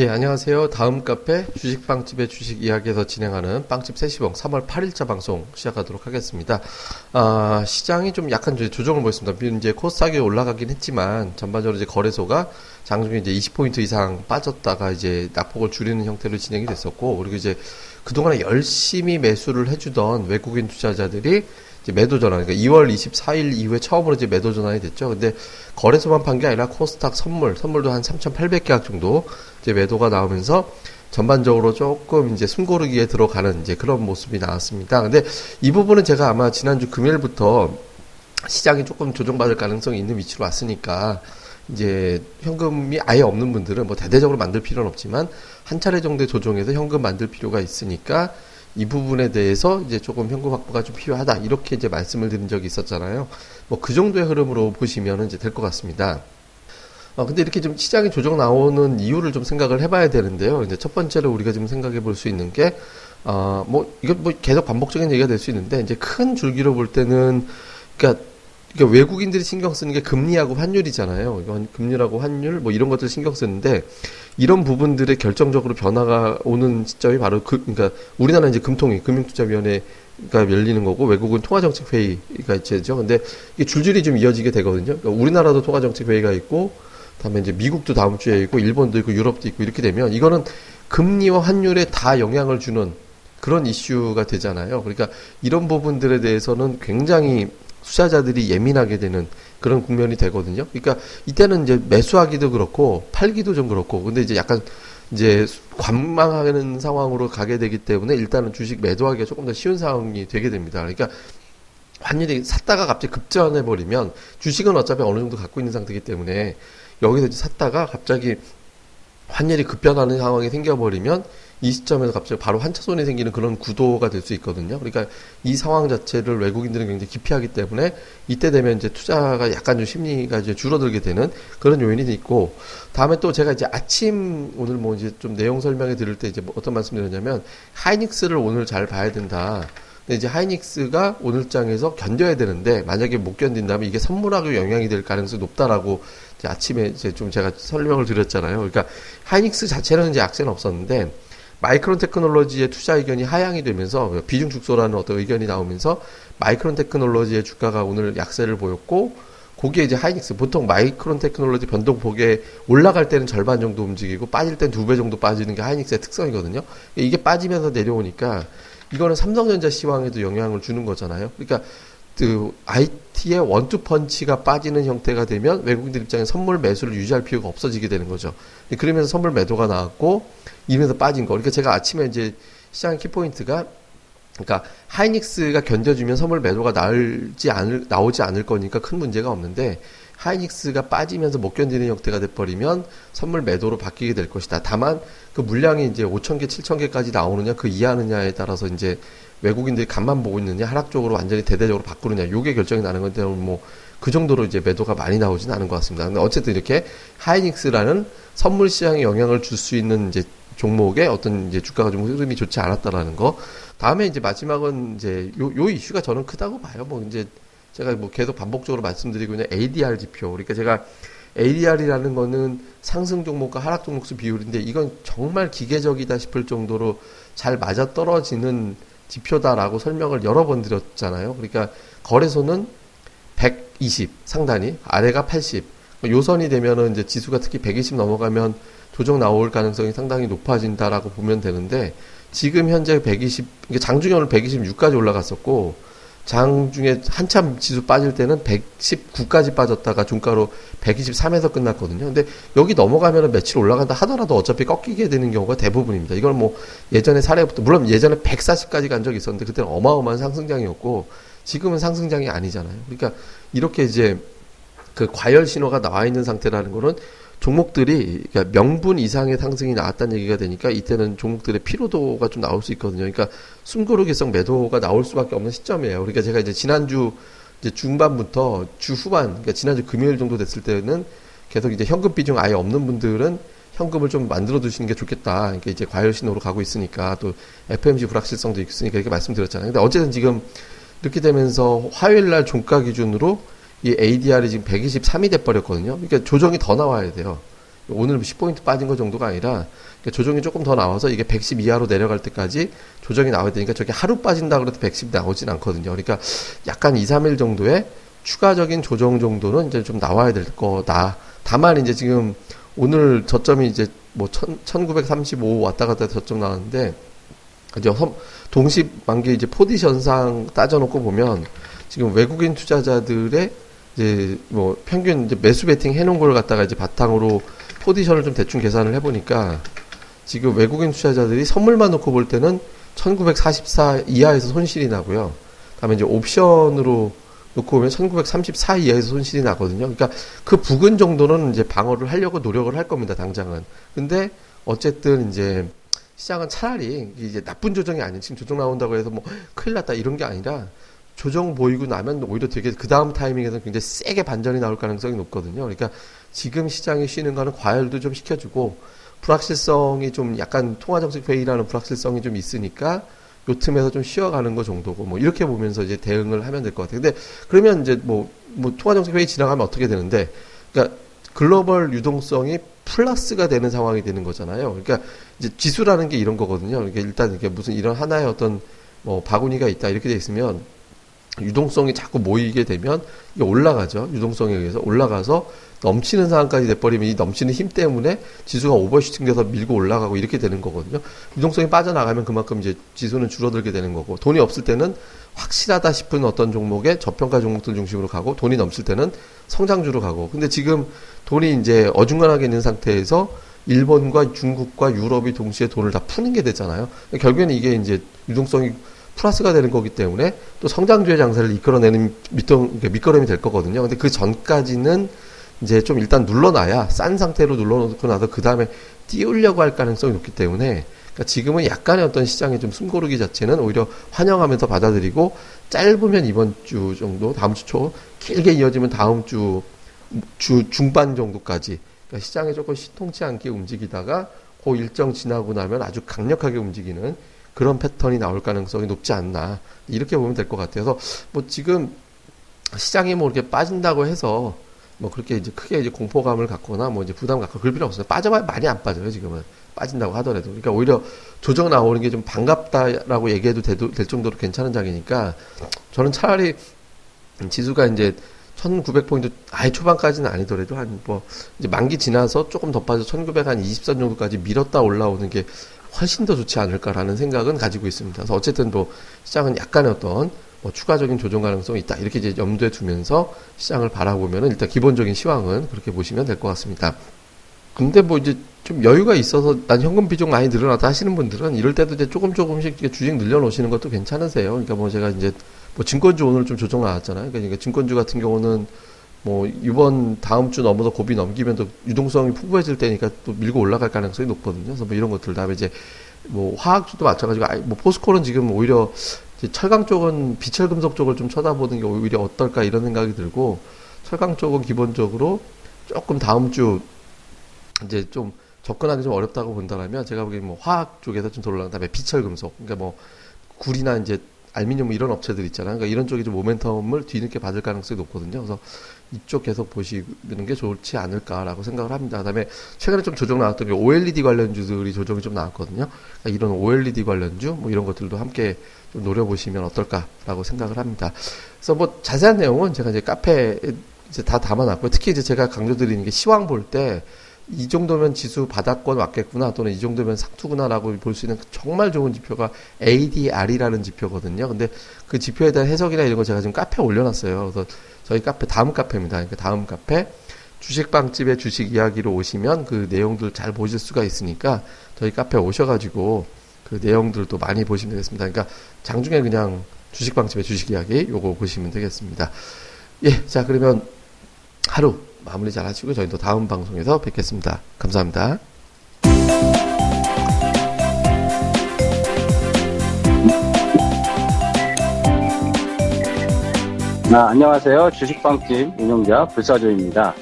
예, 안녕하세요. 다음 카페 주식빵집의 주식 이야기에서 진행하는 빵집 세시봉 3월 8일자 방송 시작하도록 하겠습니다. 아, 시장이 좀 약간 조정을 보였습니다. 이제 코스닥이 올라가긴 했지만 전반적으로 이제 거래소가 장중에 이제 20포인트 이상 빠졌다가 이제 낙폭을 줄이는 형태로 진행이 됐었고, 그리고 이제 그동안에 열심히 매수를 해주던 외국인 투자자들이 매도 전환, 그러니까 2월 24일 이후에 처음으로 이제 매도 전환이 됐죠. 근데 거래소만 판 게 아니라 코스닥 선물, 선물도 한 3,800계약 정도 이제 매도가 나오면서 전반적으로 조금 이제 숨고르기에 들어가는 이제 그런 모습이 나왔습니다. 근데 이 부분은 제가 아마 지난주 금요일부터 시장이 조금 조정받을 가능성이 있는 위치로 왔으니까 이제 현금이 아예 없는 분들은 뭐 대대적으로 만들 필요는 없지만 한 차례 정도의 조정해서 현금 만들 필요가 있으니까 이 부분에 대해서 이제 조금 현금 확보가 좀 필요하다 이렇게 이제 말씀을 드린 적이 있었잖아요. 뭐 그 정도의 흐름으로 보시면 이제 될 것 같습니다. 어, 근데 이렇게 좀 시장이 조정 나오는 이유를 좀 생각을 해봐야 되는데요. 이제 첫 번째로 우리가 좀 생각해 볼 수 있는 게, 어, 뭐, 이거 뭐 계속 반복적인 얘기가 될 수 있는데, 이제 큰 줄기로 볼 때는, 그러니까 그러니까 외국인들이 신경 쓰는 게 금리하고 환율이잖아요. 이건 금리라고 환율 뭐 이런 것들 신경 쓰는데 이런 부분들의 결정적으로 변화가 오는 시점이 바로 그 그러니까 우리나라 이제 금통위 금융투자위원회가 열리는 거고 외국은 통화정책회의가 있죠. 근데 이게 줄줄이 좀 이어지게 되거든요. 그러니까 우리나라도 통화정책회의가 있고 다음에 이제 미국도 다음 주에 있고 일본도 있고 유럽도 있고 이렇게 되면 이거는 금리와 환율에 다 영향을 주는 그런 이슈가 되잖아요. 그러니까 이런 부분들에 대해서는 굉장히 투자자들이 예민하게 되는 그런 국면이 되거든요. 그러니까 이때는 이제 매수하기도 그렇고 팔기도 좀 그렇고 근데 이제 약간 이제 관망하는 상황으로 가게 되기 때문에 일단은 주식 매도하기가 조금 더 쉬운 상황이 되게 됩니다. 그러니까 환율이 샀다가 갑자기 급전해 버리면 주식은 어차피 어느 정도 갖고 있는 상태이기 때문에 여기서 이제 샀다가 갑자기 환율이 급변하는 상황이 생겨버리면 이 시점에서 갑자기 바로 환차손이 생기는 그런 구도가 될 수 있거든요. 그러니까 이 상황 자체를 외국인들은 굉장히 기피하기 때문에 이때 되면 이제 투자가 약간 좀 심리가 이제 줄어들게 되는 그런 요인이 있고 다음에 또 제가 이제 아침 오늘 뭐 이제 좀 내용 설명해 드릴 때 이제 뭐 어떤 말씀 드렸냐면 하이닉스를 오늘 잘 봐야 된다. 근데 이제 하이닉스가 오늘 장에서 견뎌야 되는데 만약에 못 견딘다면 이게 선물하고 영향이 될 가능성이 높다라고 이제 아침에 이제 좀 제가 설명을 드렸잖아요. 그러니까 하이닉스 자체는 이제 악재는 없었는데 마이크론 테크놀로지의 투자 의견이 하향이 되면서 비중 축소라는 어떤 의견이 나오면서 마이크론 테크놀로지의 주가가 오늘 약세를 보였고 거기에 이제 하이닉스 보통 마이크론 테크놀로지 변동폭에 올라갈 때는 절반 정도 움직이고 빠질 땐 두 배 정도 빠지는 게 하이닉스의 특성이거든요. 이게 빠지면서 내려오니까 이거는 삼성전자 시황에도 영향을 주는 거잖아요. 그러니까 그 IT의 원투 펀치가 빠지는 형태가 되면 외국인들 입장에 선물 매수를 유지할 필요가 없어지게 되는 거죠. 그러면서 선물 매도가 나왔고 이면서 빠진 거. 그러니까 제가 아침에 이제 시장 키포인트가 그러니까 하이닉스가 견뎌주면 선물 매도가 나올지 않을 나오지 않을 거니까 큰 문제가 없는데 하이닉스가 빠지면서 못 견디는 형태가 돼버리면 선물 매도로 바뀌게 될 것이다. 다만 그 물량이 이제 5천 개, 7천 개까지 나오느냐 그 이하느냐에 따라서 이제 외국인들이 간만 보고 있느냐 하락 쪽으로 완전히 대대적으로 바꾸느냐 요게 결정이 나는 건데 뭐 그 정도로 이제 매도가 많이 나오지는 않은 것 같습니다. 근데 어쨌든 이렇게 하이닉스라는 선물 시장에 영향을 줄 수 있는 이제 종목의 어떤 이제 주가가 좀 흐름이 좋지 않았다라는 거. 다음에 이제 마지막은 이제 요, 요 이슈가 저는 크다고 봐요. 뭐 이제 제가 뭐 계속 반복적으로 말씀드리고 있는 ADR 지표. 그러니까 제가 ADR이라는 거는 상승 종목과 하락 종목 수 비율인데 이건 정말 기계적이다 싶을 정도로 잘 맞아 떨어지는 지표다라고 설명을 여러 번 드렸잖아요. 그러니까 거래소는 120 상단이 아래가 80 요선이 되면은 이제 지수가 특히 120 넘어가면 조정 나올 가능성이 상당히 높아진다라고 보면 되는데 지금 현재 120 장중에 오늘 126까지 올라갔었고 장 중에 한참 지수 빠질 때는 119까지 빠졌다가 중가로 123에서 끝났거든요. 근데 여기 넘어가면 며칠 올라간다 하더라도 어차피 꺾이게 되는 경우가 대부분입니다. 이걸 뭐 예전에 사례부터 물론 예전에 140까지 간 적이 있었는데 그때는 어마어마한 상승장이었고 지금은 상승장이 아니잖아요. 그러니까 이렇게 이제 그 과열 신호가 나와 있는 상태라는 거는 종목들이 그러니까 명분 이상의 상승이 나왔다는 얘기가 되니까 이때는 종목들의 피로도가 좀 나올 수 있거든요. 그러니까 숨고르기성 매도가 나올 수밖에 없는 시점이에요. 그러니까 제가 이제 지난주 이제 중반부터 주 후반, 그러니까 지난주 금요일 정도 됐을 때는 계속 이제 현금 비중 아예 없는 분들은 현금을 좀 만들어 두시는 게 좋겠다. 그러니까 이제 과열 신호로 가고 있으니까 또 FMC 불확실성도 있으니까 이렇게 말씀드렸잖아요. 근데 어쨌든 지금 이렇게 되면서 화요일 날 종가 기준으로 이 ADR이 지금 123이 돼버렸거든요. 그러니까 조정이 더 나와야 돼요. 오늘 10포인트 빠진 거 정도가 아니라 그러니까 조정이 조금 더 나와서 이게 110 이하로 내려갈 때까지 조정이 나와야 되니까 저게 하루 빠진다 그래도 110 나오진 않거든요. 그러니까 약간 2, 3일 정도의 추가적인 조정 정도는 이제 좀 나와야 될 거다. 다만 이제 지금 오늘 저점이 이제 뭐1935 왔다 갔다 저점 나왔는데 이제 동시 만기 이제 포지션상 따져놓고 보면 지금 외국인 투자자들의 이제 뭐 평균 이제 매수 베팅 해놓은 걸 갖다가 이제 바탕으로 포지션을 좀 대충 계산을 해보니까 지금 외국인 투자자들이 선물만 놓고 볼 때는 1944 이하에서 손실이 나고요. 다음에 이제 옵션으로 놓고 보면 1934 이하에서 손실이 나거든요. 그러니까 그 부근 정도는 이제 방어를 하려고 노력을 할 겁니다. 당장은. 근데 어쨌든 이제 시장은 차라리 이제 나쁜 조정이 아닌 지금 조정 나온다고 해서 뭐 큰일 났다 이런 게 아니라 조정 보이고 나면 오히려 되게 그 다음 타이밍에서 굉장히 세게 반전이 나올 가능성이 높거든요. 그러니까 지금 시장이 쉬는 거는 과열도 좀 시켜주고 불확실성이 좀 약간 통화정책 회의라는 불확실성이 좀 있으니까 요 틈에서 좀 쉬어가는 거 정도고 뭐 이렇게 보면서 이제 대응을 하면 될 것 같아요. 근데 그러면 이제 뭐, 뭐 통화정책 회의 지나가면 어떻게 되는데 그러니까 글로벌 유동성이 플러스가 되는 상황이 되는 거잖아요. 그러니까 이제 지수라는 게 이런 거거든요. 그러니까 일단 이게 무슨 이런 하나의 어떤 뭐 바구니가 있다 이렇게 돼 있으면 유동성이 자꾸 모이게 되면 이게 올라가죠. 유동성에 의해서 올라가서 넘치는 상황까지 돼버리면 이 넘치는 힘 때문에 지수가 오버슈팅 돼서 밀고 올라가고 이렇게 되는 거거든요. 유동성이 빠져나가면 그만큼 이제 지수는 줄어들게 되는 거고 돈이 없을 때는 확실하다 싶은 어떤 종목에 저평가 종목들 중심으로 가고 돈이 넘칠 때는 성장주로 가고 근데 지금 돈이 이제 어중간하게 있는 상태에서 일본과 중국과 유럽이 동시에 돈을 다 푸는 게 되잖아요. 결국에는 이게 이제 유동성이 플러스가 되는 거기 때문에 또 성장주의 장세를 이끌어내는 밑동, 밑거름이 될 거거든요. 근데 그 전까지는 이제 좀 일단 눌러놔야 싼 상태로 눌러놓고 나서 그 다음에 띄우려고 할 가능성이 높기 때문에 그러니까 지금은 약간의 어떤 시장의 좀 숨고르기 자체는 오히려 환영하면서 받아들이고 짧으면 이번 주 정도 다음 주 초 길게 이어지면 다음 주 주 중반 정도까지 그러니까 시장에 조금 시통치 않게 움직이다가 그 일정 지나고 나면 아주 강력하게 움직이는 그런 패턴이 나올 가능성이 높지 않나 이렇게 보면 될 것 같아서 뭐 지금 시장이 뭐 이렇게 빠진다고 해서 뭐 그렇게 이제 크게 이제 공포감을 갖거나 뭐 이제 부담 갖고 그럴 필요 없어요. 빠져봐야 많이 안 빠져요, 지금은. 빠진다고 하더라도. 그러니까 오히려 조정 나오는 게 좀 반갑다라고 얘기해도 돼도, 될 정도로 괜찮은 장이니까 저는 차라리 지수가 이제 1900포인트 아예 초반까지는 아니더라도 한 뭐 이제 만기 지나서 조금 더 빠져 1900 한 20선 정도까지 밀었다 올라오는 게 훨씬 더 좋지 않을까라는 생각은 가지고 있습니다. 그래서 어쨌든 뭐 시장은 약간의 어떤 뭐 추가적인 조정 가능성이 있다. 이렇게 이제 염두에 두면서 시장을 바라보면은 일단 기본적인 시황은 그렇게 보시면 될 것 같습니다. 근데 뭐 이제 좀 여유가 있어서 난 현금 비중 많이 늘어났다 하시는 분들은 이럴 때도 이제 조금 조금씩 주식 늘려놓으시는 것도 괜찮으세요. 그러니까 뭐 제가 이제 뭐 증권주 오늘 좀 조정 나왔잖아요. 그러니까 증권주 같은 경우는 뭐 이번 다음 주 넘어서 고비 넘기면 또 유동성이 풍부해질 때니까 또 밀고 올라갈 가능성이 높거든요. 그래서 뭐 이런 것들 다음에 이제 뭐 화학주도 마찬가지고 뭐 포스코는 지금 오히려 철강 쪽은 비철 금속 쪽을 좀 쳐다보는 게 오히려 어떨까 이런 생각이 들고 철강 쪽은 기본적으로 조금 다음 주 이제 좀 접근하기 좀 어렵다고 본다면 제가 보기엔 뭐 화학 쪽에서 좀 돌아간 다음에 비철 금속 그러니까 뭐 굴이나 이제 알미늄 뭐 이런 업체들 있잖아요. 그러니까 이런 쪽이 좀 모멘텀을 뒤늦게 받을 가능성이 높거든요. 그래서 이쪽 계속 보시는 게 좋지 않을까라고 생각을 합니다. 그다음에 최근에 좀 조정 나왔던 게 OLED 관련주들이 조정이 좀 나왔거든요. 그러니까 이런 OLED 관련주 뭐 이런 것들도 함께 좀 노려보시면 어떨까라고 생각을 합니다. 그래서 뭐 자세한 내용은 제가 이제 카페에 이제 다 담아놨고요. 특히 이제 제가 강조드리는 게 시황 볼때 이 정도면 지수 바닥권 왔겠구나 또는 이 정도면 상투구나라고 볼 수 있는 정말 좋은 지표가 ADR이라는 지표거든요. 근데 그 지표에 대한 해석이나 이런 거 제가 지금 카페에 올려놨어요. 그래서 저희 카페 다음 카페입니다. 그러니까 다음 카페 주식빵집의 주식 이야기로 오시면 그 내용들 잘 보실 수가 있으니까 저희 카페 오셔가지고 그 내용들도 많이 보시면 되겠습니다. 그러니까 장중에 그냥 주식방집의 주식 이야기 요거 보시면 되겠습니다. 예, 자 그러면 하루 마무리 잘 하시고 저희도 다음 방송에서 뵙겠습니다. 감사합니다. 아, 안녕하세요. 주식방집 운영자 불사조입니다.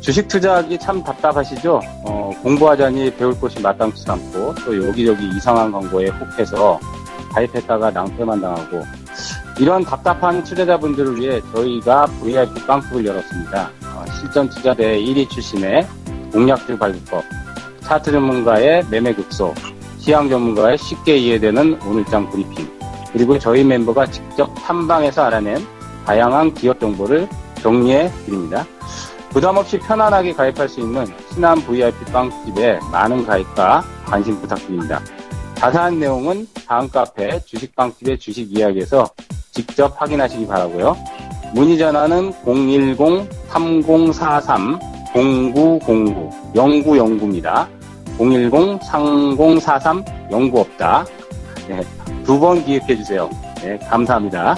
주식 투자하기 참 답답하시죠? 어, 공부하자니 배울 곳이 마땅치 않고 또 여기저기 이상한 광고에 혹해서 가입했다가 낭패만 당하고 이런 답답한 투자자분들을 위해 저희가 VIP 빵집을 열었습니다. 어, 실전 투자대 1위 출신의 공약들 발급법, 차트 전문가의 매매 극소, 시향 전문가의 쉽게 이해되는 오늘장 브리핑, 그리고 저희 멤버가 직접 탐방해서 알아낸 다양한 기업 정보를 정리해 드립니다. 부담 없이 편안하게 가입할 수 있는 신한 VIP 빵집에 많은 가입과 관심 부탁드립니다. 자세한 내용은 다음 카페 주식빵집의 주식 이야기에서 직접 확인하시기 바라고요. 문의 전화는 010-3043-0909 0909입니다. 010-3043 09없다. 네, 두번 기획해 주세요. 네, 감사합니다.